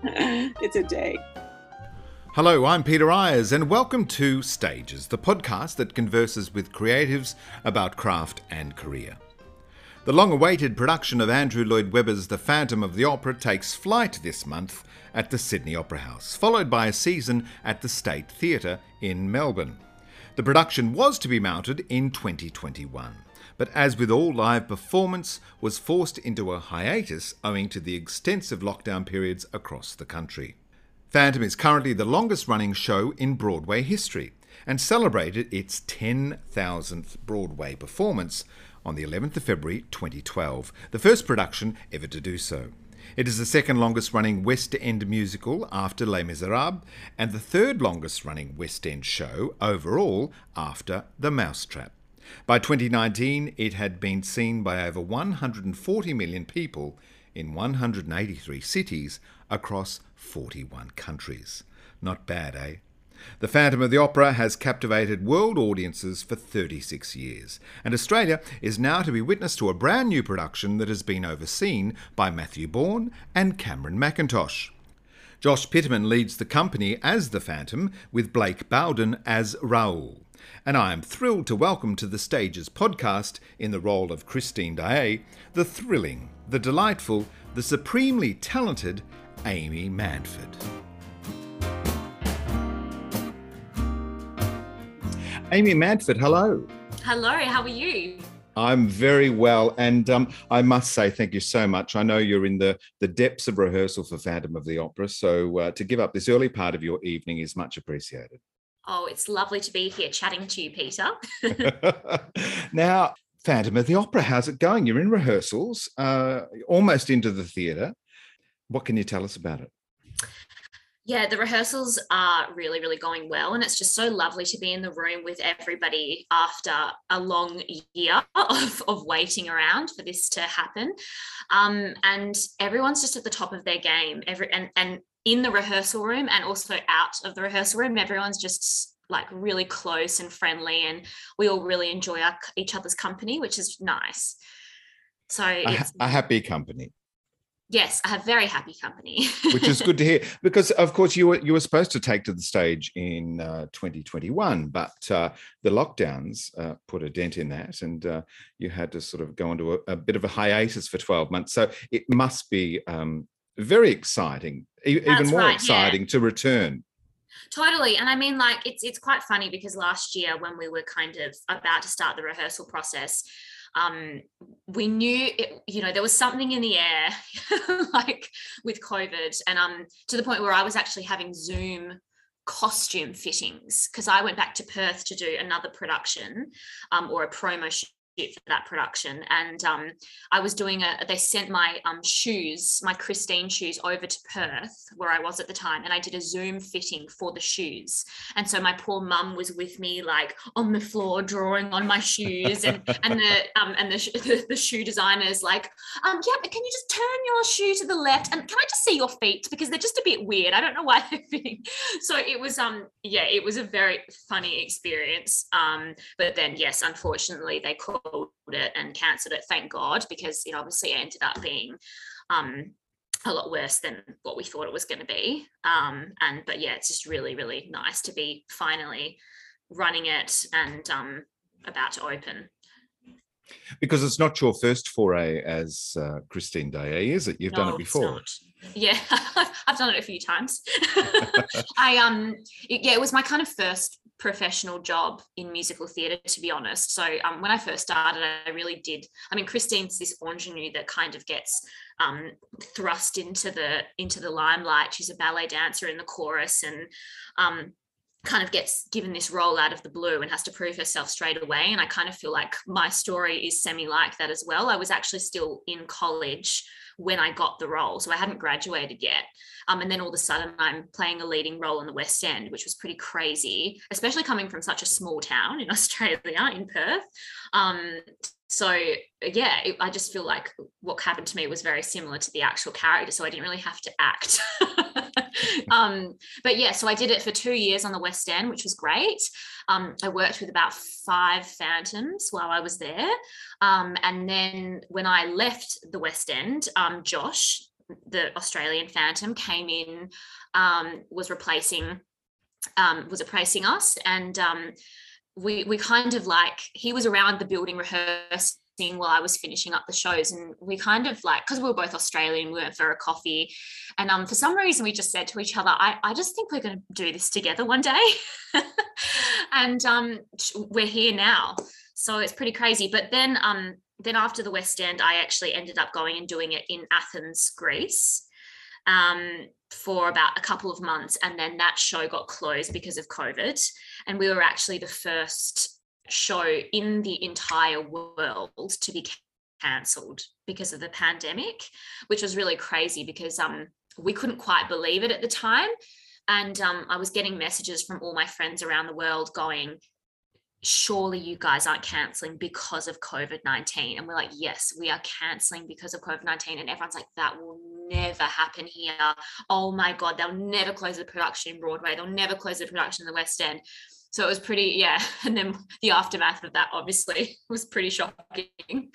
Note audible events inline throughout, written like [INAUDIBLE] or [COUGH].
[LAUGHS] it's a day. Hello, I'm Peter Ayres, and welcome to Stages, the podcast that converses with creatives about craft and career. The long awaited production of Andrew Lloyd Webber's The Phantom of the Opera takes flight this month at the Sydney Opera House, followed by a season at the State Theatre in Melbourne. The production was to be mounted in 2021 but as with all live performance, was forced into a hiatus owing to the extensive lockdown periods across the country. Phantom is currently the longest running show in Broadway history and celebrated its 10,000th Broadway performance on the 11th of February 2012, the first production ever to do so. It is the second longest running West End musical after Les Miserables and the third longest running West End show overall after The Mousetrap. By 2019, it had been seen by over 140 million people in 183 cities across 41 countries. Not bad, eh? The Phantom of the Opera has captivated world audiences for 36 years, and Australia is now to be witness to a brand new production that has been overseen by Matthew Bourne and Cameron Mackintosh. Josh Piterman leads the company as the Phantom, with Blake Bowden as Raoul and I am thrilled to welcome to the Stages podcast, in the role of Christine Daae, the thrilling, the delightful, the supremely talented Amy Manford. Amy Manford, hello. Hello, how are you? I'm very well, and um, I must say thank you so much. I know you're in the the depths of rehearsal for Phantom of the Opera, so uh, to give up this early part of your evening is much appreciated. Oh, it's lovely to be here chatting to you, Peter. [LAUGHS] now, Phantom of the Opera, how's it going? You're in rehearsals, uh, almost into the theatre. What can you tell us about it? Yeah, the rehearsals are really, really going well. And it's just so lovely to be in the room with everybody after a long year of, of waiting around for this to happen. Um, and everyone's just at the top of their game. Every and and in the rehearsal room and also out of the rehearsal room. Everyone's just like really close and friendly, and we all really enjoy our, each other's company, which is nice. So a, a happy company. Yes, I have very happy company, [LAUGHS] which is good to hear. Because of course you were you were supposed to take to the stage in uh, 2021, but uh, the lockdowns uh, put a dent in that, and uh, you had to sort of go into a, a, bit of a hiatus for 12 months. So it must be um, very exciting, e- even more right, exciting yeah. to return. Totally. And I mean, like, it's it's quite funny because last year when we were kind of about to start the rehearsal process, um, we knew it, you know, there was something in the air, [LAUGHS] like with COVID, and um, to the point where I was actually having Zoom costume fittings because I went back to Perth to do another production um, or a promo for that production, and um, I was doing a. They sent my um, shoes, my Christine shoes, over to Perth, where I was at the time, and I did a Zoom fitting for the shoes. And so my poor mum was with me, like on the floor, drawing on my shoes, and [LAUGHS] and the um and the, [LAUGHS] the, the shoe designers like, um, yeah, can you just turn your shoe to the left, and can I just see your feet because they're just a bit weird. I don't know why [LAUGHS] they're fitting. So it was um yeah, it was a very funny experience. Um, but then yes, unfortunately they called it and cancelled it. Thank God, because it obviously ended up being um a lot worse than what we thought it was going to be. Um, and but yeah, it's just really really nice to be finally running it and um about to open. Because it's not your first foray as uh, Christine Daae, is it? You've no, done it before. Yeah, [LAUGHS] I've done it a few times. [LAUGHS] [LAUGHS] I um yeah, it was my kind of first professional job in musical theatre, to be honest. So um, when I first started, I really did. I mean, Christine's this ingenue that kind of gets um, thrust into the into the limelight. She's a ballet dancer in the chorus, and um, kind of gets given this role out of the blue and has to prove herself straight away. And I kind of feel like my story is semi like that as well. I was actually still in college when I got the role. So I hadn't graduated yet. Um, and then all of a sudden, I'm playing a leading role in the West End, which was pretty crazy, especially coming from such a small town in [LAUGHS] Australia, in Perth. Um, so yeah, it, I just feel like what happened to me was very similar to the actual character. So I didn't really have to act. [LAUGHS] [LAUGHS] um, but yeah, so I did it for two years on the West End, which was great. Um, I worked with about five phantoms while I was there. Um, and then when I left the West End, um, Josh, the Australian phantom, came in, um, was replacing, um, was replacing us, and we we kind of like he was around the building rehearsing while I was finishing up the shows. And we kind of like, because we were both Australian, we went for a coffee. And um, for some reason, we just said to each other, I, I just think we're going to do this together one day. [LAUGHS] and um, we're here now. So it's pretty crazy. But then, um, then after the West End, I actually ended up going and doing it in Athens, Greece. Um, for about a couple of months and then that show got closed because of covid and we were actually the first show in the entire world to be cancelled because of the pandemic, which was really crazy because um, we couldn't quite believe it at the time. And um, I was getting messages from all my friends around the world going, surely you guys aren't canceling because of COVID 19. And we're like, yes, we are canceling because of COVID 19. And everyone's like, that will never happen here. Oh my God, they'll never close the production in Broadway. They'll never close the production in the West End so it was pretty yeah [LAUGHS] and then the aftermath of that obviously [LAUGHS] was pretty shocking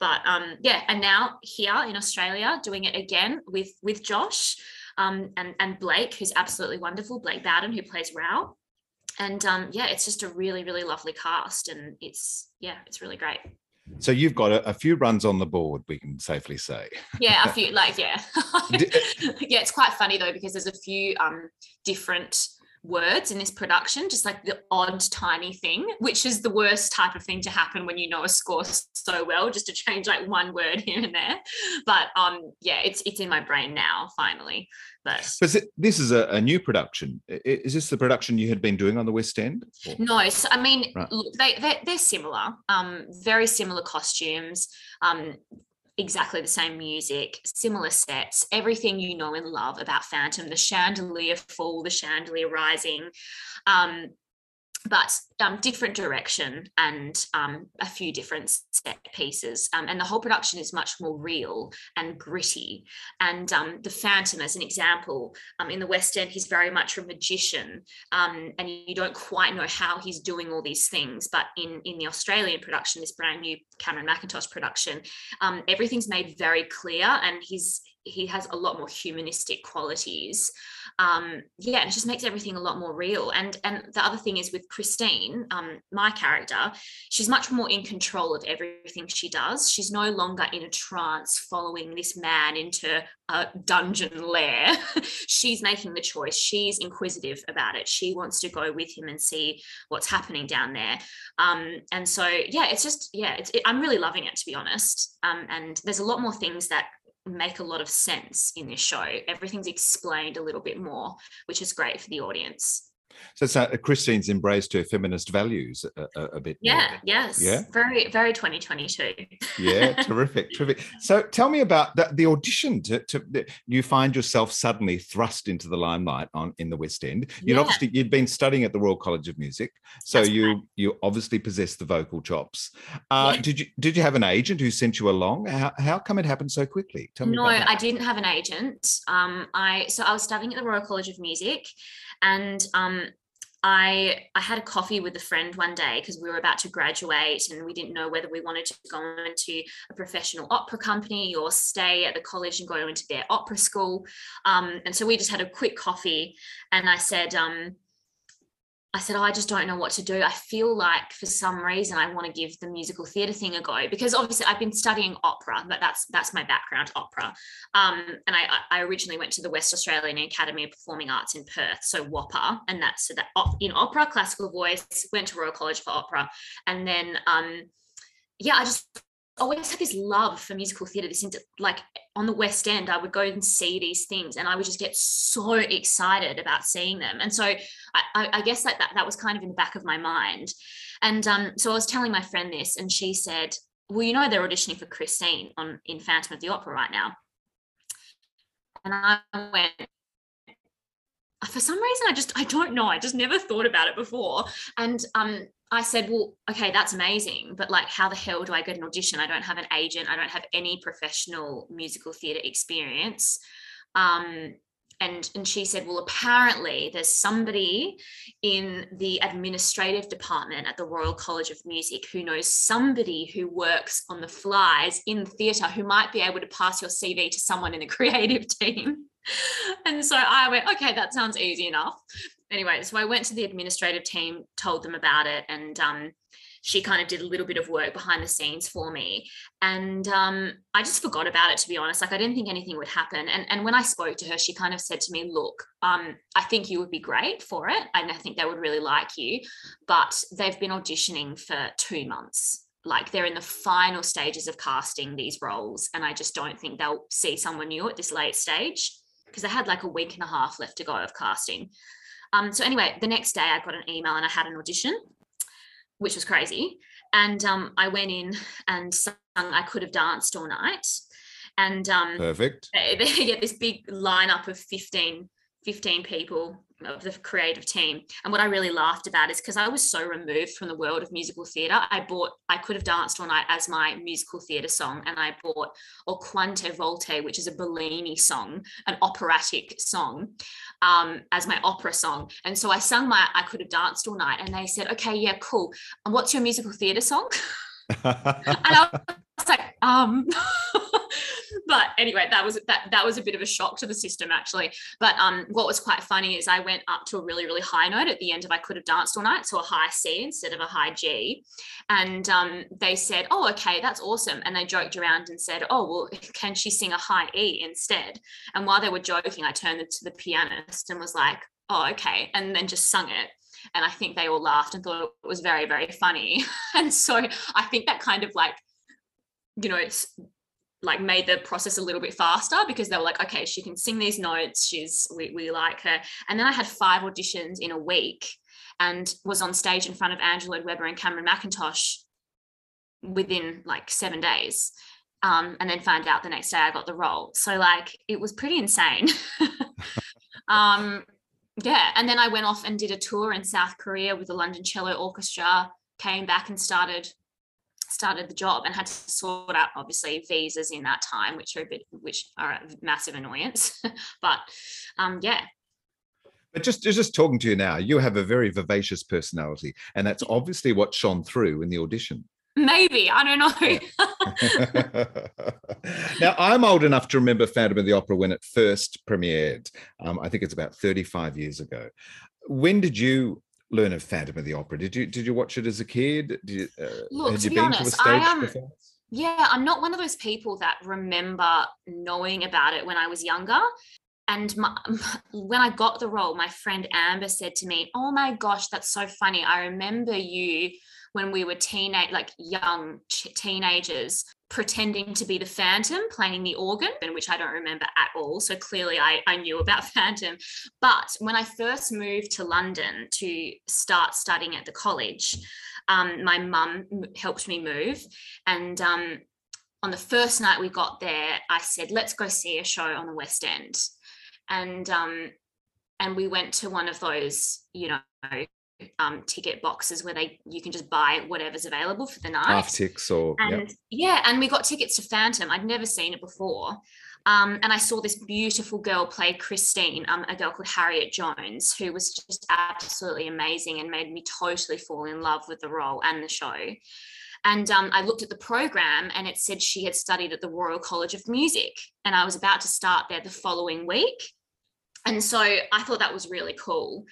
but um yeah and now here in australia doing it again with with josh um and and blake who's absolutely wonderful blake bowden who plays Raoul and um yeah it's just a really really lovely cast and it's yeah it's really great so you've got a, a, few runs on the board, we can safely say. Yeah, a few, [LAUGHS] like yeah, yeah. It's quite funny though because there's a few um different words in this production, just like the odd tiny thing, which is the worst type of thing to happen when you know a score so well, just to change like one word here and there. But um, yeah, it's it's in my brain now finally. But, but this is a, a, new production. Is this the production you had been doing on the West End? Or? No, so, I mean, right. look, they they're, they're similar. Um, very similar costumes. Um, exactly the same music, similar sets, everything you know and love about Phantom, the chandelier fall, the chandelier rising. Um, but um, different direction and um, a few different set pieces. Um, and the whole production is much more real and gritty. And um, the Phantom, as an example, um, in the West End, he's very much a magician. Um, and you don't quite know how he's doing all these things. But in, in the Australian production, this brand new Cameron Mackintosh production, everything's made very clear and he's he has a lot more humanistic qualities um yeah it just makes everything a lot more real. And and the other thing is with christine um my character she's much more in control of everything she does. She's no longer in a trance following this man into a dungeon lair. [LAUGHS] She's making the choice. She's inquisitive about it. She wants to go with him and see what's happening down there. Um and so yeah it's just yeah it's, it, i'm really loving it to be honest. Um and there's a lot more things that make a lot of sense in this show. Everything's explained a little bit more, which is great for the audience. So, so uh, Christine's embraced her feminist values a, a, a bit. Yeah, more. yes. Yeah. Very, very 2022. yeah, [LAUGHS] terrific, terrific. So tell me about the, the audition. To, to, you find yourself suddenly thrust into the limelight on in the West End. You'd Yeah. obviously you'd been studying at the Royal College of Music, so That's you right. you obviously possess the vocal chops. Uh, Yeah. Did you did you have an agent who sent you along? How, how come it happened so quickly? Tell me no. I didn't have an agent. Um, I so I was studying at the Royal College of Music, and um, I I had a coffee with a friend one day because we were about to graduate and we didn't know whether we wanted to go into a professional opera company or stay at the college and go into their opera school. Um, and so we just had a quick coffee, and I said. Um, I said, oh, I just don't know what to do. I feel like for some reason I want to give the musical theatre thing a go because obviously I've been studying opera, but that's that's my background, opera. Um, and I, I originally went to the West Australian Academy of Performing Arts in Perth, so WAAPA, and that's so that op- in opera, classical voice, went to Royal College for opera, and then um, yeah, I just always had this love for musical theatre. This like on the West End, I would go and see these things, and I would just get so excited about seeing them. And so I, I, I guess like that that was kind of in the back of my mind. And um, so I was telling my friend this, and she said, "Well, you know, they're auditioning for Christine on in Phantom of the Opera right now." And I went, for some reason, I just I don't know. I just never thought about it before. And um, I said, well, okay, that's amazing, but like, how the hell do I get an audition? I don't have an agent. I don't have any professional musical theatre experience. Um, and and she said, well, apparently there's somebody in the administrative department at the Royal College of Music who knows somebody who works on the flies in theatre who might be able to pass your CV to someone in the [LAUGHS] creative team. And so I went, okay, that sounds easy enough. Anyway, so I went to the administrative team, told them about it, and um, she kind of did a little bit of work behind the scenes for me. And um, I just forgot about it, to be honest. Like, I didn't think anything would happen. And, and when I spoke to her, she kind of said to me, Look, um, I think you would be great for it. And I think they would really like you. But they've been auditioning for two months. Like, they're in the final stages of casting these roles. And I just don't think they'll see someone new at this late stage because they had like a week and a half left to go of casting. Um, so anyway, the next day I got an email and I had an audition, which was crazy. And um, I went in and sung I Could Have Danced All Night. And um, Perfect. [LAUGHS] they, they get this big lineup of 15, 15 people of the creative team. And what I really laughed about is because I was so removed from the world of musical theatre, I bought I Could Have Danced All Night as my musical theatre song. And I bought O Quante Volte, which is a Bellini song, an operatic song, um, as my opera song. And so I sung my I Could Have Danced All Night. And they said, okay, yeah, cool. And what's your musical theatre song? [LAUGHS] and I was like, um, [LAUGHS] [LAUGHS] but anyway, that was that that was a bit of a shock to the system actually. But um, what was quite funny is I went up to a really really high note at the end of I could have danced all night, so a high C instead of a high G, and um, they said, oh okay, that's awesome, and they joked around and said, oh well, [LAUGHS] can she sing a high E instead? And while they were joking, I turned to the pianist and was like, oh okay, and then just sung it and I think they all laughed and thought it was very, very funny. [LAUGHS] and so I think that kind of like, you know, like made the process a little bit faster because they were like, okay, she can sing these notes. She's we, we like her. And then I had five auditions in a week and was on stage in front of Andrew Lloyd Webber and Cameron Mackintosh within like seven days. Um, and then found out the next day I got the role. So like it was pretty insane. [LAUGHS] um, yeah and then i went off and did a tour in south korea with the london cello orchestra came back and started started the job and had to sort out obviously visas in that time which are a bit which are a massive annoyance [LAUGHS] but um yeah But just just talking to you now, you have a very vivacious personality, and that's obviously what shone through in the audition. maybe i don't know [LAUGHS] [LAUGHS] now, I'm old enough to remember Phantom of the Opera when it first premiered. Um, I think it's about 35 years ago. When did you learn of Phantom of the Opera? Did you did you watch it as a kid? Did you, uh, Look, had to you be been honest, to a stage I am. performance? Yeah, I'm not one of those people that remember knowing about it when I was younger. And my, [LAUGHS] when I got the role, my friend Amber said to me, "Oh my gosh, that's so funny! I remember you when we were teenage, like young ch- teenagers, pretending to be the Phantom playing the organ, which I don't remember at all. So clearly I, I knew about [LAUGHS] Phantom. But when I first moved to London to start studying at the college, um, my mum helped me move. And um, on the first night we got there, I said, let's go see a show on the West End. And um, and we went to one of those, you know, um, ticket boxes where they you can just buy whatever's available for the night. Half ticks or and yeah. yeah, and we got tickets to Phantom. I'd never seen it before. Um, and I saw this beautiful girl play Christine, um, a girl called Harriet Jones, who was just absolutely amazing and made me totally fall in love with the role and the show. And um, I looked at the program and it said she had studied at the Royal College of Music. And I was about to start there the following week. And so I thought that was really cool.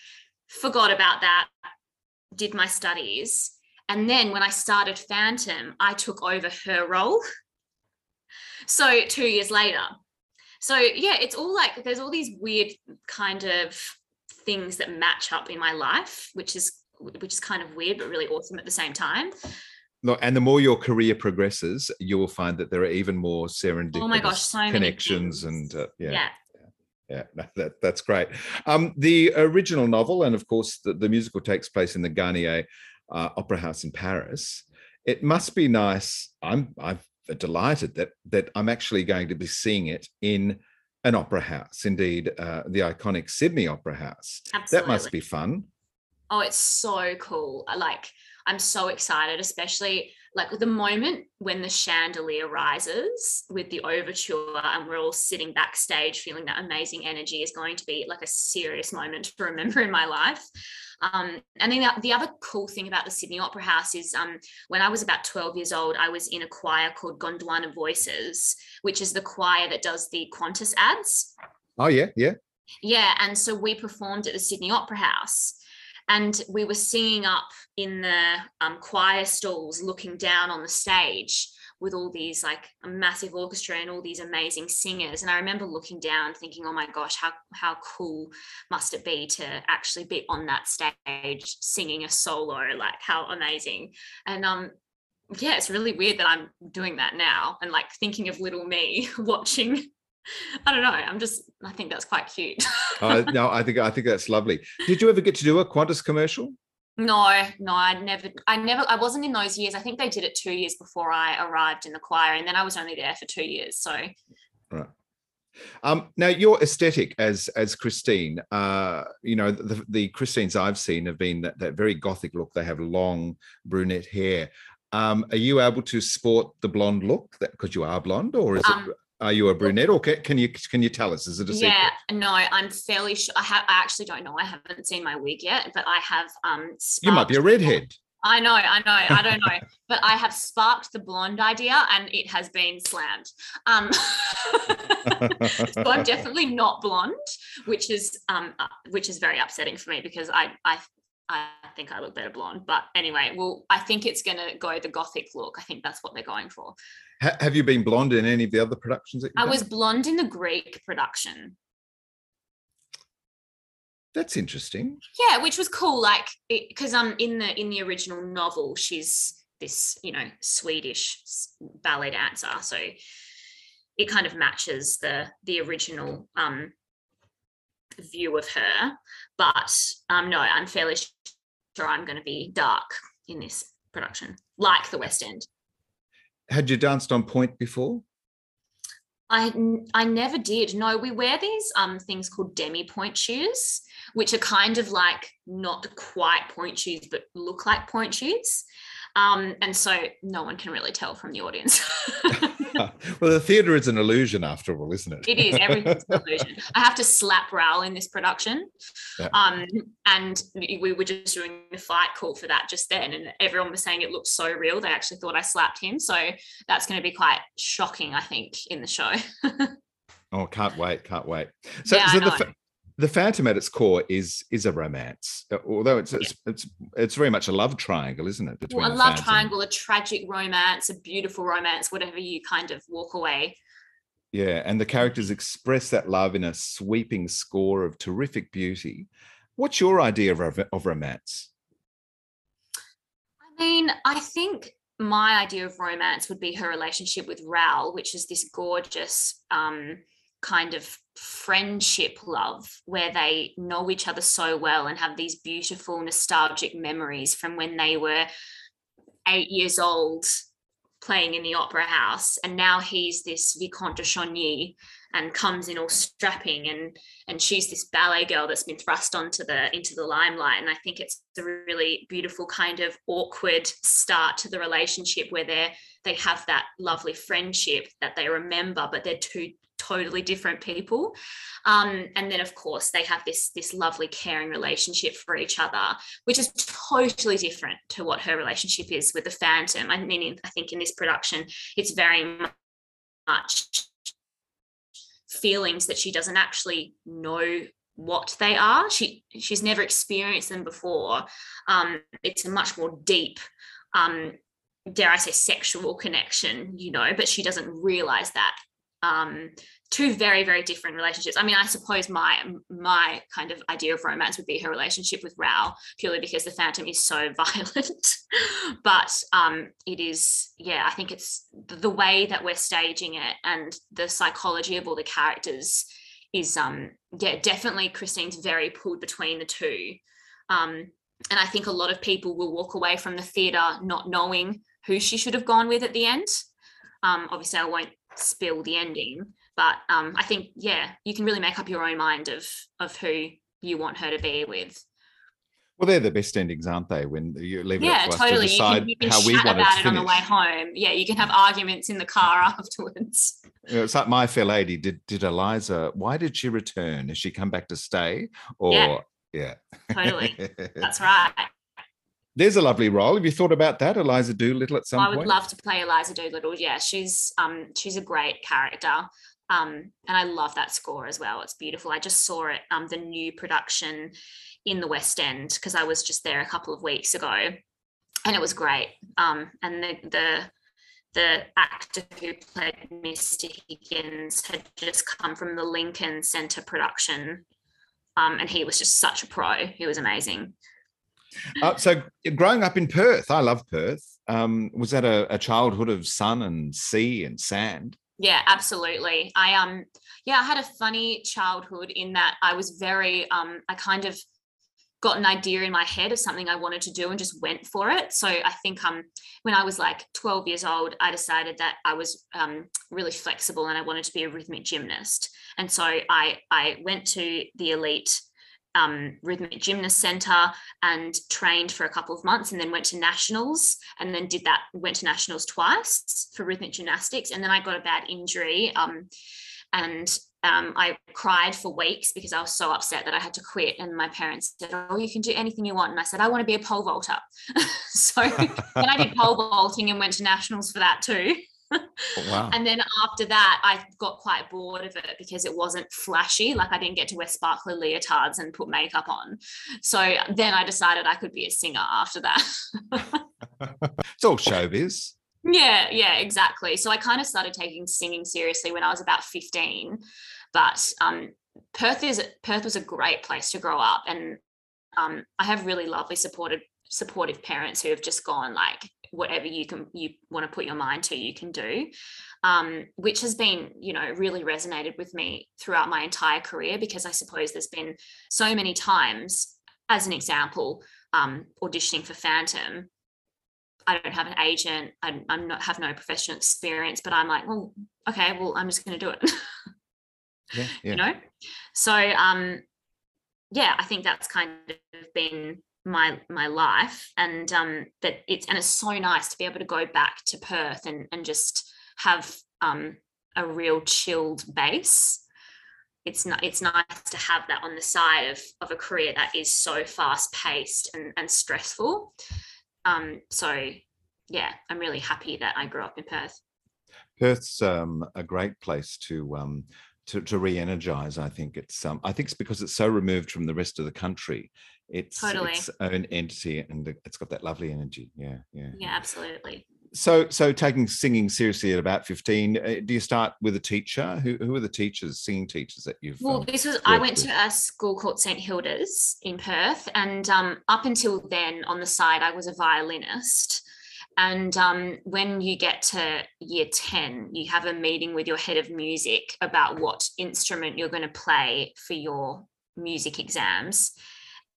Forgot about that, did my studies. And then when I started Phantom, I took over her role. So two years later. So yeah, it's all like there's all these weird kind of things that match up in my life, which is which is kind of weird but really awesome at the same time. Look, and the more your career progresses, you will find that there are even more serendipitous oh gosh, so connections and uh, yeah. yeah yeah [LAUGHS] that, that's great. Um, the original novel and of course the, the musical takes place in the garnier uh, opera house in paris. It must be nice i'm i'm delighted that that i'm actually going to be seeing it in an opera house indeed uh, the iconic sydney opera house. Absolutely. that must be fun. Oh it's so cool. Like i'm so excited especially like the moment when the chandelier rises with the overture and we're all sitting backstage feeling that amazing energy is going to be like a serious moment to remember in my life um, and then the, the, other cool thing about the Sydney Opera House is um, when I was about 12 years old, I was in a choir called Gondwana Voices, which is the choir that does the Qantas ads. Oh, yeah, yeah. Yeah. And so we performed at the Sydney Opera House and we were singing up in the um, choir stalls looking down on the stage with all these like a massive orchestra and all these amazing singers. And i remember looking down thinking oh my gosh how how cool must it be to actually be on that stage singing a solo like how amazing. And um yeah it's really weird that i'm doing that now and like thinking of little me [LAUGHS] watching [LAUGHS] I don't know. I'm just. I think that's quite cute. uh, [LAUGHS] no, I think I think that's lovely. Did you ever get to do a Qantas commercial? No, no, I never. I never. I wasn't in those years. I think they did it two years before I arrived in the choir, and then I was only there for two years. So. Right. Um, now your aesthetic as as Christine, uh, you know the, the Christines I've seen have been that, that very gothic look. They have long brunette hair. Um, are you able to sport the blonde look That because you are blonde, or is um, it are you a brunette, or can, can you can you tell us? Is it a secret? Yeah, no, I'm fairly sure. I have. I actually don't know. I haven't seen my wig yet, but I have. Um, you might be a redhead. I know, I know, I don't know, [LAUGHS] but I have sparked the blonde idea, and it has been slammed. Um, [LAUGHS] so I'm [LAUGHS] definitely not blonde, which is um, uh, which is very upsetting for me because I I I think I look better blonde. But anyway, well, I think it's going to go the gothic look. I think that's what they're going for. Ha- have you been blonde in any of the other productions? I done? was blonde in the Greek production. That's interesting. Yeah, which was cool. Like, because um, in the in the original novel, she's this you know Swedish ballet dancer, so it kind of matches the the original um view of her. But um, no, I'm fairly sure I'm going to be dark in this production, like the West End had you danced on point before? I I never did. No, we wear these um things called demi pointe shoes, which are kind of like not quite pointe shoes, but look like pointe shoes. Um, and so no one can really tell from the audience. [LAUGHS] [LAUGHS] [LAUGHS] well, the theatre is an illusion after all, isn't it? It is. Everything's an illusion. [LAUGHS] I have to slap Raoul in this production. Yeah. Um, and we were just doing the fight call for that just then. And everyone was saying it looked so real. They actually thought I slapped him. So that's going to be quite shocking, I think, in the show. [LAUGHS] oh, can't wait. Can't wait. So, yeah, so the, the Phantom at its core is is a romance, uh, although it's it's yeah. it's, it's very much a love triangle, isn't it? Between well, a love triangle, a tragic romance, a beautiful romance, whatever you kind of walk away. Yeah, and the characters express that love in a sweeping score of terrific beauty. What's your idea of of romance? I mean, I think my idea of romance would be her relationship with Raoul, which is this gorgeous um, kind of friendship love where they know each other so well and have these beautiful nostalgic memories from when they were eight years old playing in the opera house. And now he's this vicomte de chagny and comes in all strapping and and she's this ballet girl that's been thrust onto the into the limelight. And i think it's a really beautiful kind of awkward start to the relationship where they they have that lovely friendship that they remember but they're two totally different people. Um, and then of course they have this this lovely caring relationship for each other which is totally different to what her relationship is with the phantom. I mean i think in this production it's very much feelings that she doesn't actually know what they are. She she's never experienced them before. Um, it's a much more deep um, dare i say sexual connection you know but she doesn't realize that um, two very very different relationships. I mean i suppose my my kind of idea of romance would be her relationship with Raoul purely because the phantom is so [LAUGHS] violent. But um it is yeah i think it's the way that we're staging it and the psychology of all the characters is um yeah definitely christine's very pulled between the two. Um and i think a lot of people will walk away from the theatre not knowing who she should have gone with at the end. Um obviously i won't spill the ending but um, I think yeah, you can really make up your own mind of of who you want her to be with. Well, they're the best endings, aren't they? When you leave yeah, it to totally. us to decide you can, you can how we chat want it about to it on the way home. Yeah, you can have arguments in the car [LAUGHS] afterwards. It's like My Fair Lady. Did did Eliza? Why did she return? Has she come back to stay? Or Yeah. yeah, Totally. [LAUGHS] That's right. There's a lovely role. Have you thought about that, Eliza Doolittle? At some point? I would point, love to play Eliza Doolittle. Yeah, she's um she's a great character. Um, and I love that score as well. It's beautiful. I just saw it, um, the new production in the West End because I was just there a couple of weeks ago, and it was great. Um, and the the the actor who played Mr. Higgins had just come from the Lincoln Center production, um, and he was just such a pro. He was amazing. Uh, so, growing up in Perth, I love Perth. Um, was that a, a childhood of sun and sea and sand? Yeah, absolutely. I um yeah, I had a funny childhood in that I was very um I kind of got an idea in my head of something I wanted to do and just went for it. So I think um when I was like 12 years old, I decided that I was um really flexible and I wanted to be a rhythmic gymnast. And so I I went to the elite um, rhythmic gymnast center and trained for a couple of months and then went to nationals and then did that went to nationals twice for rhythmic gymnastics. And then i got a bad injury um, and um, i cried for weeks because i was so upset that i had to quit and my parents said oh you can do anything you want. And i said i want to be a pole vaulter. [LAUGHS] So then i did pole vaulting and went to nationals for that too [LAUGHS] wow. and then after that, I got quite bored of it because it wasn't flashy. Like I didn't get to wear sparkly leotards and put makeup on. So then I decided I could be a singer after that. [LAUGHS] It's all showbiz. yeah, yeah, exactly. So I kind of started taking singing seriously when I was about 15. But um, Perth is Perth was a great place to grow up, and um, I have really lovely supported supportive parents who have just gone like whatever you can you want to put your mind to you can do. Um, which has been you know really resonated with me throughout my entire career because i suppose there's been so many times as an example um, auditioning for phantom. I don't have an agent I, i'm not have no professional experience but i'm like well okay well i'm just going to do it. [LAUGHS] Yeah, yeah. you know? So um yeah i think that's kind of been my my life and um that it's and it's so nice to be able to go back to perth and and just have um a real chilled base it's not it's nice to have that on the side of of a career that is so fast paced and, and stressful um so yeah i'm really happy that i grew up in perth Perth's um, a great place to um, to, to re-energize. I think it's um, I think it's because it's so removed from the rest of the country. It's Totally. its own entity, and it's got that lovely energy. Yeah, yeah. yeah absolutely So, so taking singing seriously at about fifteen, uh, do you start with a teacher? Who who are the teachers, singing teachers that you've? Well, um, this was I went with? to a school called St Hilda's in Perth, and um, up until then, on the side, I was a violinist, And um, when you get to year 10, you have a meeting with your head of music about what instrument you're going to play for your music exams.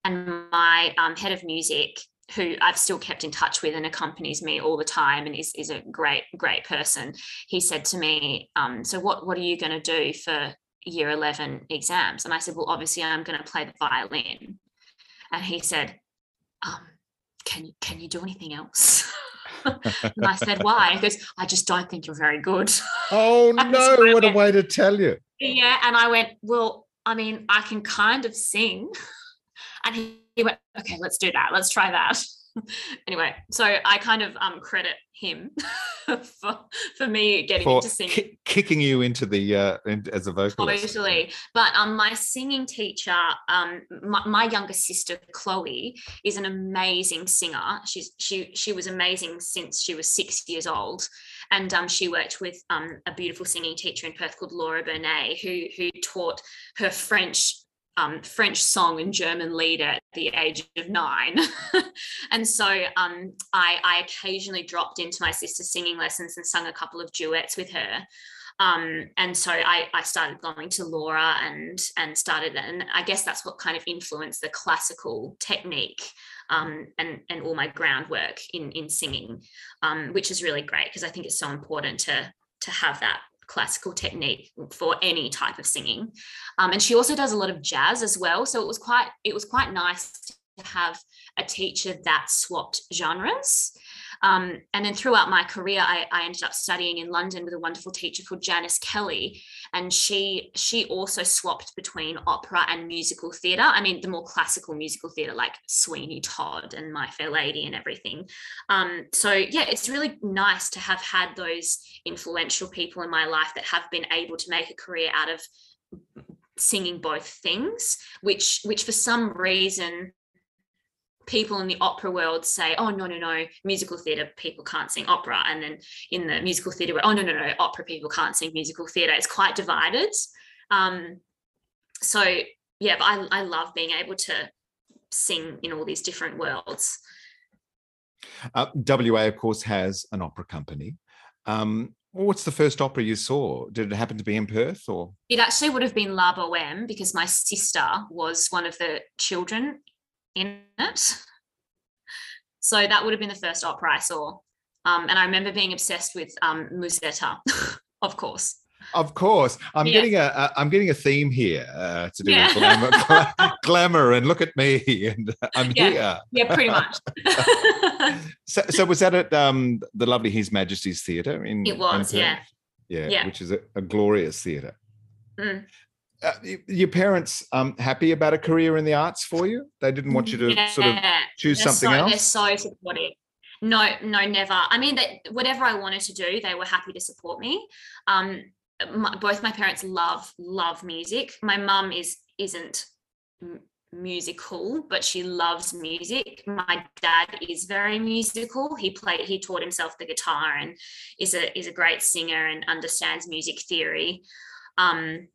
And my um, head of music, who I've still kept in touch with and accompanies me all the time and is, is a great, great person, he said to me, um, So, what, what are you going to do for year 11 exams? And I said, Well, obviously, I'm going to play the violin. And he said, um, can, can you do anything else? [LAUGHS] and I said, why? He goes, I just don't think you're very good. Oh [LAUGHS] no, what a way to tell you. Yeah. And I went, well, I mean, I can kind of sing. And he, he went, okay, let's do that. Let's try that. [LAUGHS] anyway, so I kind of um credit him [LAUGHS] for for me getting for into singing, ki- kicking you into the uh in, as a vocalist. Totally, but um, my singing teacher, um, my, my younger sister Chloe is an amazing singer. She's she she was amazing since she was six years old, and um, she worked with um a beautiful singing teacher in Perth called Laura Bernet, who who taught her French um, French song and German lied at the age of nine. [LAUGHS] and so um, I, I, occasionally dropped into my sister's singing lessons and sung a couple of duets with her. Um, and so I, I, started going to Laura and and started and I guess that's what kind of influenced the classical technique um, and and all my groundwork in in singing, um, which is really great because I think it's so important to to have that classical technique for any type of singing. Um, and she also does a lot of jazz as well. So it was quite it was quite nice to have a teacher that swapped genres. Um, and then throughout my career, I, I, ended up studying in London with a wonderful teacher called Janis Kelly, and she she also swapped between opera and musical theatre. I mean, the more classical musical theatre, like Sweeney Todd and My Fair Lady and everything. Um, so yeah, it's really nice to have had those influential people in my life that have been able to make a career out of singing both things which which for some reason people in the opera world say, oh, no, no, no, musical theatre people can't sing opera. And then in the musical theatre oh, no, no, no, opera people can't sing musical theatre. It's quite divided. Um, so, yeah, but I, I love being able to sing in all these different worlds. Uh, WA, of course, has an opera company. Um, what's the first opera you saw? Did it happen to be in Perth or? It actually would have been La Boheme because my sister was one of the children in it. So that would have been the first opera I saw. Um, and I remember being obsessed with um, Musetta, [LAUGHS] of course. Of course, I'm yeah. getting a, a I'm getting a theme here uh, to do yeah. with glamour, [LAUGHS] glamour, and look at me, [LAUGHS] and I'm yeah. here. Yeah, pretty much. so, so was that at um, the lovely His Majesty's Theatre in? It was, in yeah. yeah. yeah, which is a, a glorious theatre. Mm uh, your parents um, happy about a career in the arts for you? They didn't want you to yeah, sort of choose something so, else. They're so supportive. No, no, never. I mean, that whatever I wanted to do, they were happy to support me. Um, my, both my parents love love music. My mum is isn't m- musical, but she loves music. My dad is very musical. He played he taught himself the guitar and is a is a great singer and understands music theory. Um,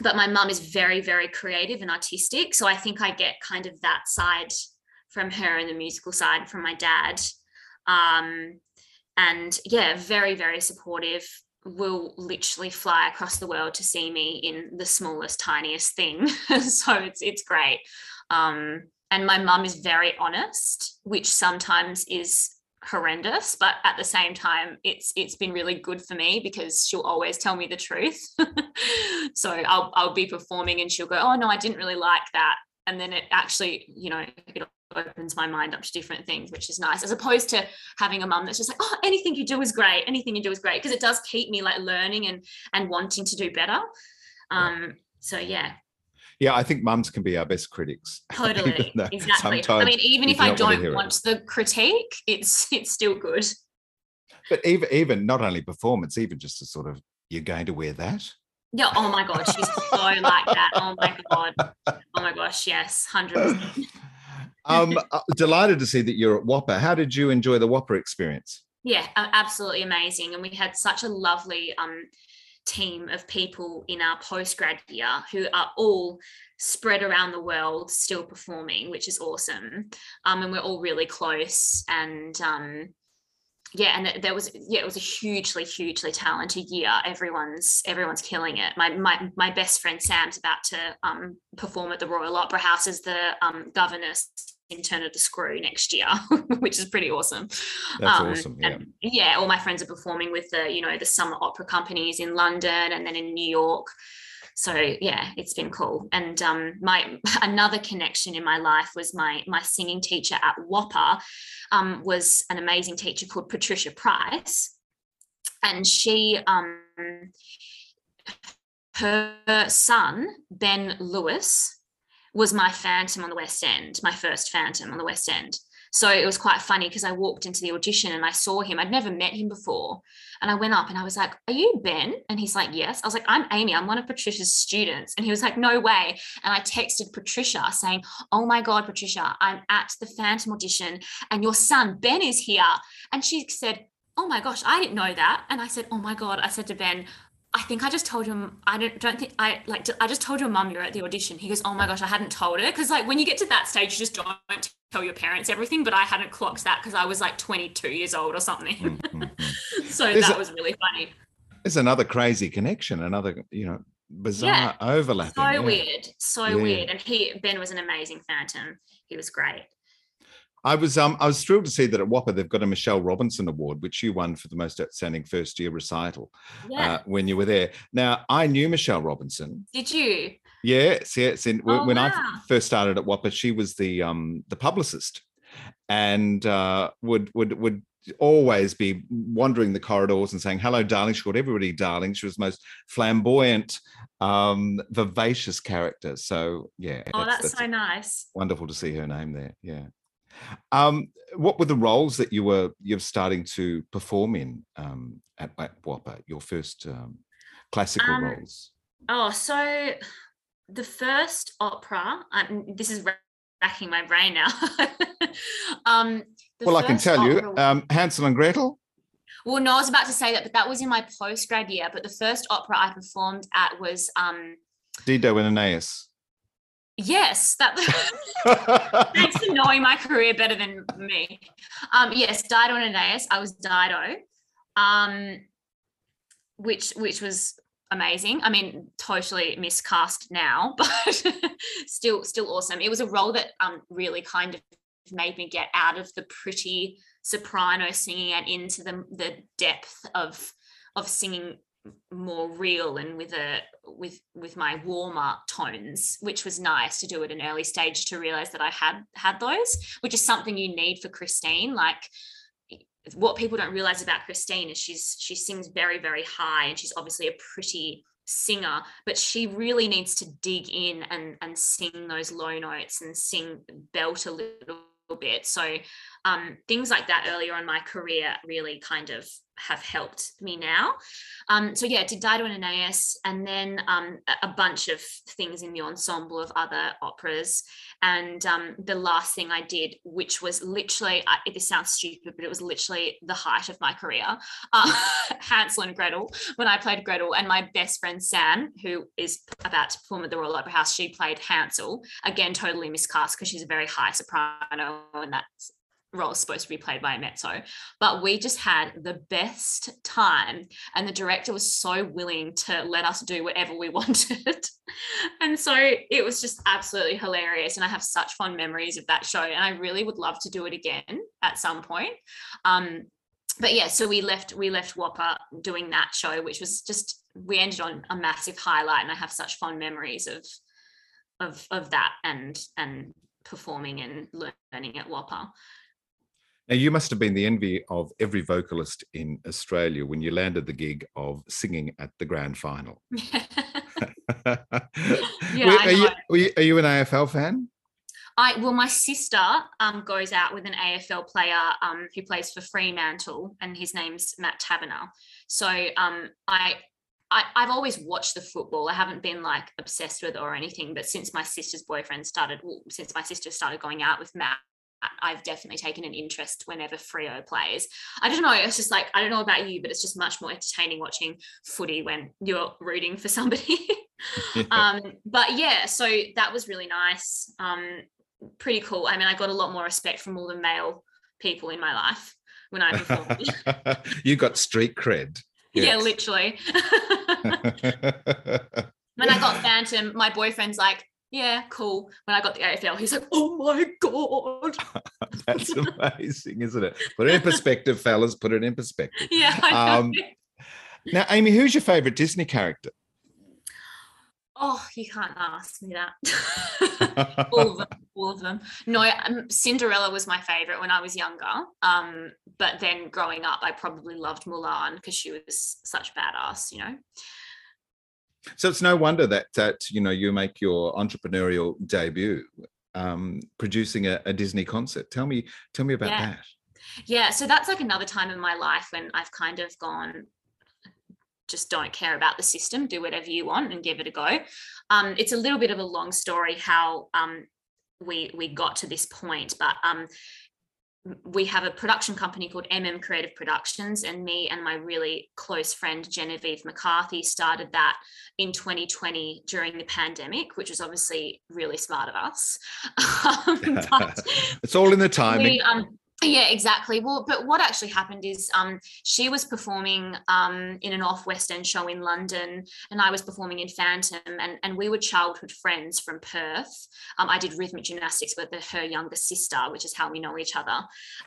but my mum is very very creative and artistic. So i think i get kind of that side from her and the musical side from my dad. Um, and yeah very very supportive. Will literally fly across the world to see me in the smallest tiniest thing. [LAUGHS] So it's it's great. Um, and my mum is very honest which sometimes is horrendous but at the same time it's it's been really good for me because she'll always tell me the truth. [LAUGHS] So I'll, I'll be performing and she'll go oh no i didn't really like that. And then it actually you know it opens my mind up to different things which is nice as opposed to having a mum that's just like oh anything you do is great anything you do is great because it does keep me like learning and and wanting to do better. Um so yeah yeah, I think mums can be our best critics. [LAUGHS] Totally, exactly. I mean, even if I don't want the critique, it's it's still good. But even even not only performance, even just a sort of you're going to wear that. Yeah. Oh my god, she's so like that. Oh my god. Oh my gosh. Yes, hundred. [LAUGHS] Um, uh, delighted to see that you're at WAAPA. How did you enjoy the WAAPA experience? Yeah, absolutely amazing. And we had such a lovely um, team of people in our postgrad year who are all spread around the world still performing which is awesome um, and we're all really close and um, yeah, and there was yeah, it was a hugely, hugely talented year. Everyone's everyone's killing it. My my my best friend Sam's about to um, perform at the Royal Opera House as the um, governess in Turn of the Screw next year, [LAUGHS] which is pretty awesome. That's um, awesome. Yeah. And yeah, all my friends are performing with the you know the summer opera companies in London and then in New York so yeah it's been cool and um, my [LAUGHS] another connection in my life was my my singing teacher at WAAPA um, was an amazing teacher called patricia price and she um, her son ben lewis was my phantom on the west end my first phantom on the west end so it was quite funny because I walked into the audition and I saw him. I'd never met him before. And I went up and I was like, Are you Ben? And he's like, Yes. I was like, I'm Amy. I'm one of Patricia's students. And he was like, No way. And I texted Patricia saying, Oh my God, Patricia, I'm at the Phantom audition and your son, Ben, is here. And she said, Oh my gosh, I didn't know that. And I said, Oh my God. I said to Ben, I think I just told him I don't don't think I like I just told your mum you're at the audition. He goes, Oh my gosh, I hadn't told her. Cause like when you get to that stage, you just don't tell your parents everything, but I hadn't clocked that because I was like 22 years old or something. Mm-hmm. [LAUGHS] so there's that a, was really funny. There's another crazy connection, another, you know, bizarre yeah, overlapping. So yeah. weird. So yeah. weird. And he Ben was an amazing phantom. He was great. I was um I was thrilled to see that at WAAPA they've got a Michelle Robinson Award, which you won for the most outstanding first year recital yeah. uh, when you were there. Now I knew Michelle Robinson. Did you? Yes, yes. Oh, when wow. I first started at WAAPA, she was the um, the publicist, and uh, would would would always be wandering the corridors and saying hello darling she called everybody darling she was the most flamboyant um vivacious character so yeah oh that's, that's, so nice wonderful to see her name there yeah um what were the roles that you were you're starting to perform in um at, at WAAPA your first um classical um, roles oh so the first opera, um, this is racking my brain now. [LAUGHS] um, well, I can tell you, um, Hansel and Gretel. Well, no, I was about to say that, but that was in my post grad year. But the first opera I performed at was um, Dido and Aeneas. Yes, that. [LAUGHS] [LAUGHS] thanks for knowing my career better than me. Um, yes, Dido and Aeneas. I was Dido, um, which which was amazing. I mean, totally miscast now, [LAUGHS] but still, still awesome. It was a role that um really kind of made me get out of the pretty soprano singing and into the the depth of of singing more real and with a with with my warmer tones which was nice to do at an early stage to realize that i had had those which is something you need for christine. Like what people don't realize about Christine is she's she sings very very high and she's obviously a pretty singer but she really needs to dig in and and sing those low notes and sing belt a little bit. So um, things like that earlier on my career really kind of have helped me now. Um, so yeah, did Dido and Aeneas, and then um, a bunch of things in the ensemble of other operas. And um, the last thing I did, which was literally, uh, this sounds stupid, but it was literally the height of my career, uh, [LAUGHS] Hansel and Gretel, when I played Gretel. And my best friend Sam, who is about to perform at the Royal Opera House, she played Hansel. Again, totally miscast because she's a very high soprano, and that's role is supposed to be played by mezzo but we just had the best time and the director was so willing to let us do whatever we [LAUGHS] wanted. And so it was just absolutely hilarious and i have such fond memories of that show and i really would love to do it again at some point. Um, but yeah so we left we left WAAPA doing that show which was just we ended on a massive highlight and i have such fond memories of of of that and and performing and learning at WAAPA now, you must have been the envy of every vocalist in Australia when you landed the gig of singing at the grand final. [LAUGHS] yeah, are, you, are, you, are you an AFL fan? I well, my sister um, goes out with an AFL player um, who plays for Fremantle, and his name's Matt Taberner. So um, I, I I've always watched the football. I haven't been like obsessed with it or anything, but since my sister's boyfriend started, well, since my sister started going out with Matt, I've definitely taken an interest whenever Freo plays. I don't know. It's just like, I don't know about you, but it's just much more entertaining watching footy when you're rooting for somebody. yeah. [LAUGHS] [LAUGHS] Um, but yeah, so that was really nice. Um, pretty cool. I mean, I got a lot more respect from all the male people in my life. when I performed. [LAUGHS] you got street cred. yeah, literally. when I got Phantom, my boyfriend's like, yeah, cool. When I got the AFL, he's like, oh my God. [LAUGHS] That's [LAUGHS] amazing, isn't it? Put it in perspective, fellas. Put it in perspective. Yeah. I know. now, Amy, who's your favorite Disney character? Oh, you can't ask me that. [LAUGHS] all of them, all of them. No, um, Cinderella was my favorite when I was younger. Um, but then growing up, I probably loved Mulan because she was such badass, you know. So it's no wonder that that you know you make your entrepreneurial debut um, producing a, a, Disney concert. Tell me, tell me about yeah. that. Yeah, so that's like another time in my life when I've kind of gone, just don't care about the system, do whatever you want and give it a go. Um, it's a little bit of a long story how um, we we got to this point, but um, we have a production company called MM Creative Productions, and me and my really close friend Genevieve McCarthy started that in 2020 during the pandemic, which was obviously really smart of us. [LAUGHS] Um, [LAUGHS] it's all in the timing. We, um, yeah, exactly. Well, but what actually happened is um, she was performing um, in an off West End show in London, and I was performing in Phantom, and, and we were childhood friends from Perth. Um, I did rhythmic gymnastics with the, her younger sister, which is how we know each other.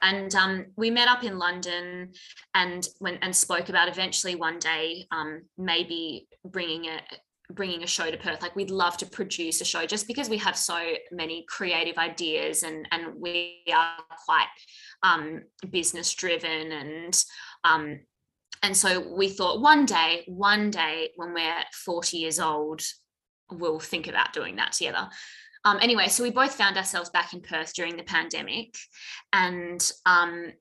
And um, we met up in London, and when and spoke about eventually one day um, maybe bringing a bringing a show to Perth. Like we'd love to produce a show just because we have so many creative ideas and and we are quite um, business driven and um, and so we thought one day, one day when we're 40 years old, we'll think about doing that together. Um, anyway, so we both found ourselves back in Perth during the pandemic, and um,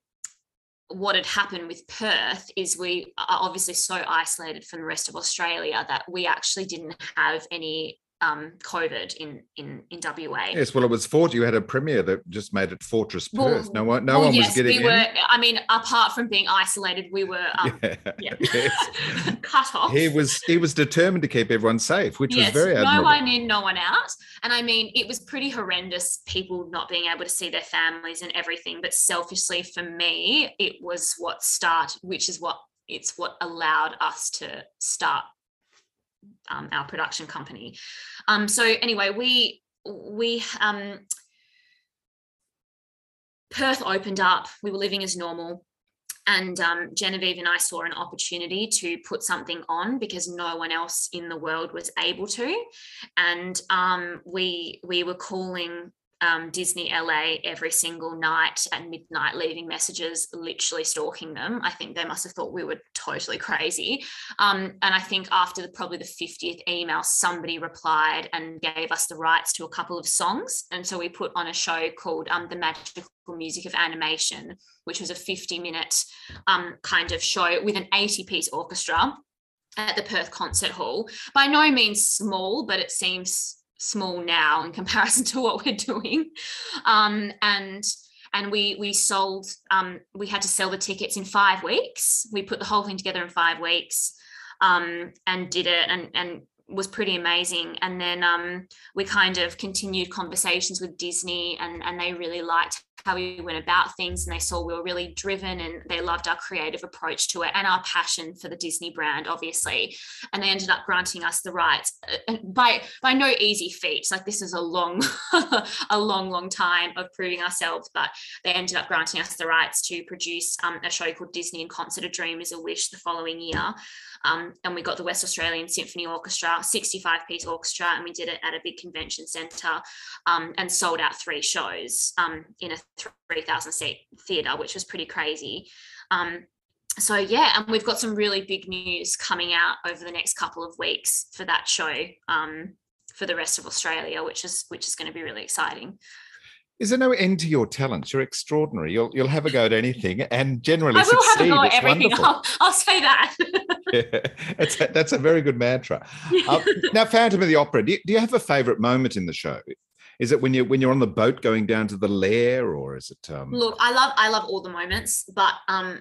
what had happened with Perth is we are obviously so isolated from the rest of Australia that we actually didn't have any um, COVID in in in WA. Yes, well, it was Fort. You had a premier that just made it Fortress Perth. Well, no one, no well, one yes, was getting we were. In. I mean, apart from being isolated, we were [LAUGHS] um, yeah, yeah. [LAUGHS] Yes. [LAUGHS] cut off. He was he was determined to keep everyone safe, which yes, was very admirable. No one in, no one out. And I mean, it was pretty horrendous. People not being able to see their families and everything. But selfishly, for me, it was what start, which is what it's what allowed us to start um, our production company. Um, so anyway, we we um, Perth opened up. We were living as normal. And um, Genevieve and I saw an opportunity to put something on because no one else in the world was able to, and um, we we were calling um, Disney LA every single night at midnight, leaving messages, literally stalking them. I think they must have thought we were totally crazy. Um, and I think after the, probably the 50th email, somebody replied and gave us the rights to a couple of songs. And so we put on a show called um, The Magical Music of Animation, which was a 50 minute um, kind of show with an 80 piece orchestra at the Perth Concert Hall. By no means small, but it seems small now in comparison [LAUGHS] to what we're doing. Um, and and we we sold um, we had to sell the tickets in five weeks. We put the whole thing together in five weeks um, and did it and and was pretty amazing. And then um, we kind of continued conversations with Disney and and they really liked how we went about things and they saw we were really driven and they loved our creative approach to it and our passion for the Disney brand obviously. And they ended up granting us the rights uh, by by no easy feats like this is a long [LAUGHS] a long long time of proving ourselves but they ended up granting us the rights to produce um, a show called Disney in Concert a Dream is a Wish the following year um, and we got the West Australian Symphony Orchestra 65 piece orchestra and we did it at a big convention centre um, and sold out three shows um, in a 3,000 seat theatre, which was pretty crazy. Um, so yeah, and we've got some really big news coming out over the next couple of weeks for that show um, for the rest of Australia, which is which is going to be really exciting. Is there no end to your talents? You're extraordinary. You'll you'll have a go at anything, and generally I will succeed. have a go at it's everything. I'll, I'll say that. [LAUGHS] yeah, that's a, that's a very good mantra. Um, now, Phantom of the Opera. Do you, do you have a favourite moment in the show? Is it when you when you're on the boat going down to the lair, or is it? Um... Look, I love I love all the moments, but um,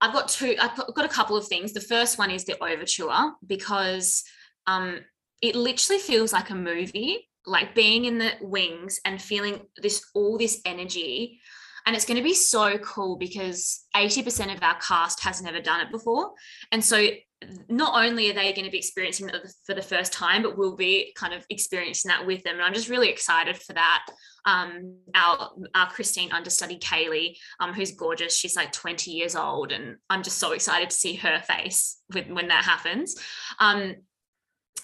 I've got two. I've got a couple of things. The first one is the overture because um, it literally feels like a movie, like being in the wings and feeling this all this energy And it's going to be so cool because 80% of our cast has never done it before. And so not only are they going to be experiencing it for the first time, but we'll be kind of experiencing that with them. And I'm just really excited for that. Um, our, our Christine understudy, Kaylee, um, who's gorgeous, she's like 20 years old. And I'm just so excited to see her face with, when that happens. Um,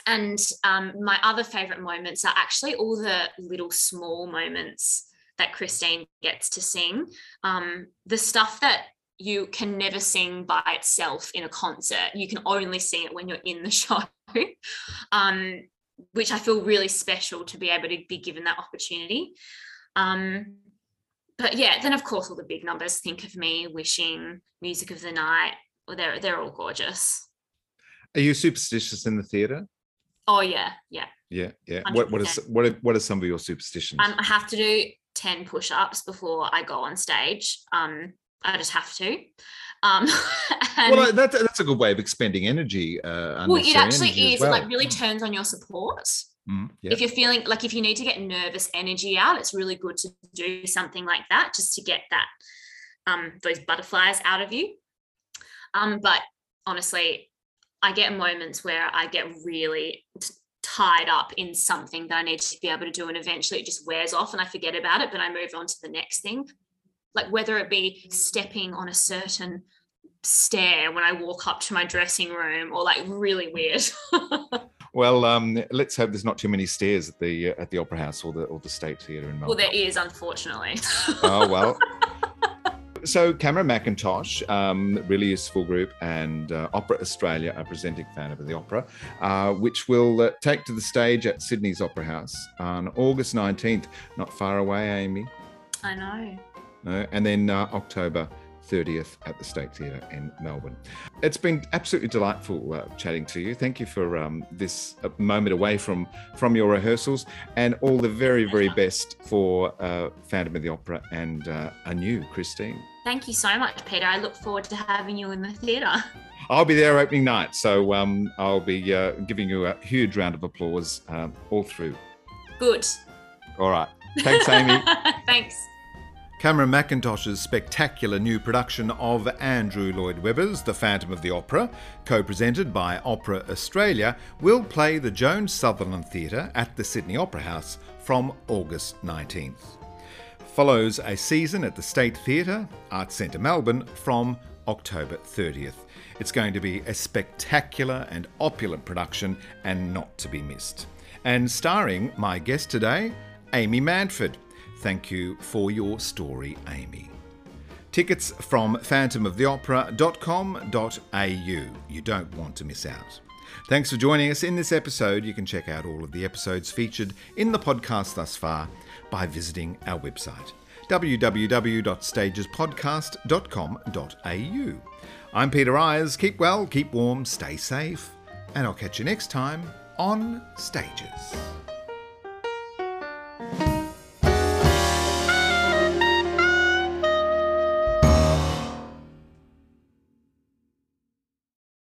and um, my other favorite moments are actually all the little small moments that Christine gets to sing. Um, the stuff that you can never sing by itself in a concert. You can only sing it when you're in the [LAUGHS] show, um, which I feel really special to be able to be given that opportunity. Um, but yeah, then of course all the big numbers. Think of me, wishing, music of the night. They're they're all gorgeous. Are you superstitious in the theatre? Oh yeah, yeah. Yeah, yeah. What what is what are, what are some of your superstitions? Um, I have to do ten push-ups before I go on stage. Um, I just have to. Um, [LAUGHS] well, that, that's a good way of expending energy. Uh, well, it actually is. Well. It like really turns on your support. Mm, yeah. If you're feeling like if you need to get nervous energy out, it's really good to do something like that just to get that um, those butterflies out of you. Um, but honestly, I get moments where I get really t- tied up in something that I need to be able to do, and eventually it just wears off, and I forget about it. But I move on to the next thing like whether it be stepping on a certain stair when I walk up to my dressing room or like really weird. [LAUGHS] well, um, let's hope there's not too many stairs at the uh, at the Opera House or the or the State Theatre in Melbourne. Well, there is, unfortunately. oh well. [LAUGHS] So, Cameron Mackintosh, um, really useful group, and uh, Opera Australia are presenting Phantom of the Opera, uh, which will uh, take to the stage at Sydney's Opera House on August 19th. Not far away, Amy. I know. And then uh, October 30th at the State Theatre in Melbourne. It's been absolutely delightful uh, chatting to you. Thank you for um, this uh, moment away from from your rehearsals, and all the very very best for uh, Phantom of the Opera and uh, a new Christine. Thank you so much, Peter. I look forward to having you in the theatre. I'll be there opening night, so um, I'll be uh, giving you a huge round of applause um, all through. Good. All right. Thanks, Amy. [LAUGHS] Thanks. Cameron Mackintosh's spectacular new production of Andrew Lloyd Webber's The Phantom of the Opera, co presented by Opera Australia, will play the Joan Sutherland Theatre at the Sydney Opera House from August 19th. Follows a season at the State Theatre, Arts Centre Melbourne, from October 30th. It's going to be a spectacular and opulent production and not to be missed. And starring my guest today, Amy Manford. Thank you for your story, Amy. Tickets from phantomoftheopera.com.au. You don't want to miss out. Thanks for joining us in this episode. You can check out all of the episodes featured in the podcast thus far by visiting our website www.stagespodcast.com.au. I'm Peter Ayres. Keep well, keep warm, stay safe, and I'll catch you next time on Stages.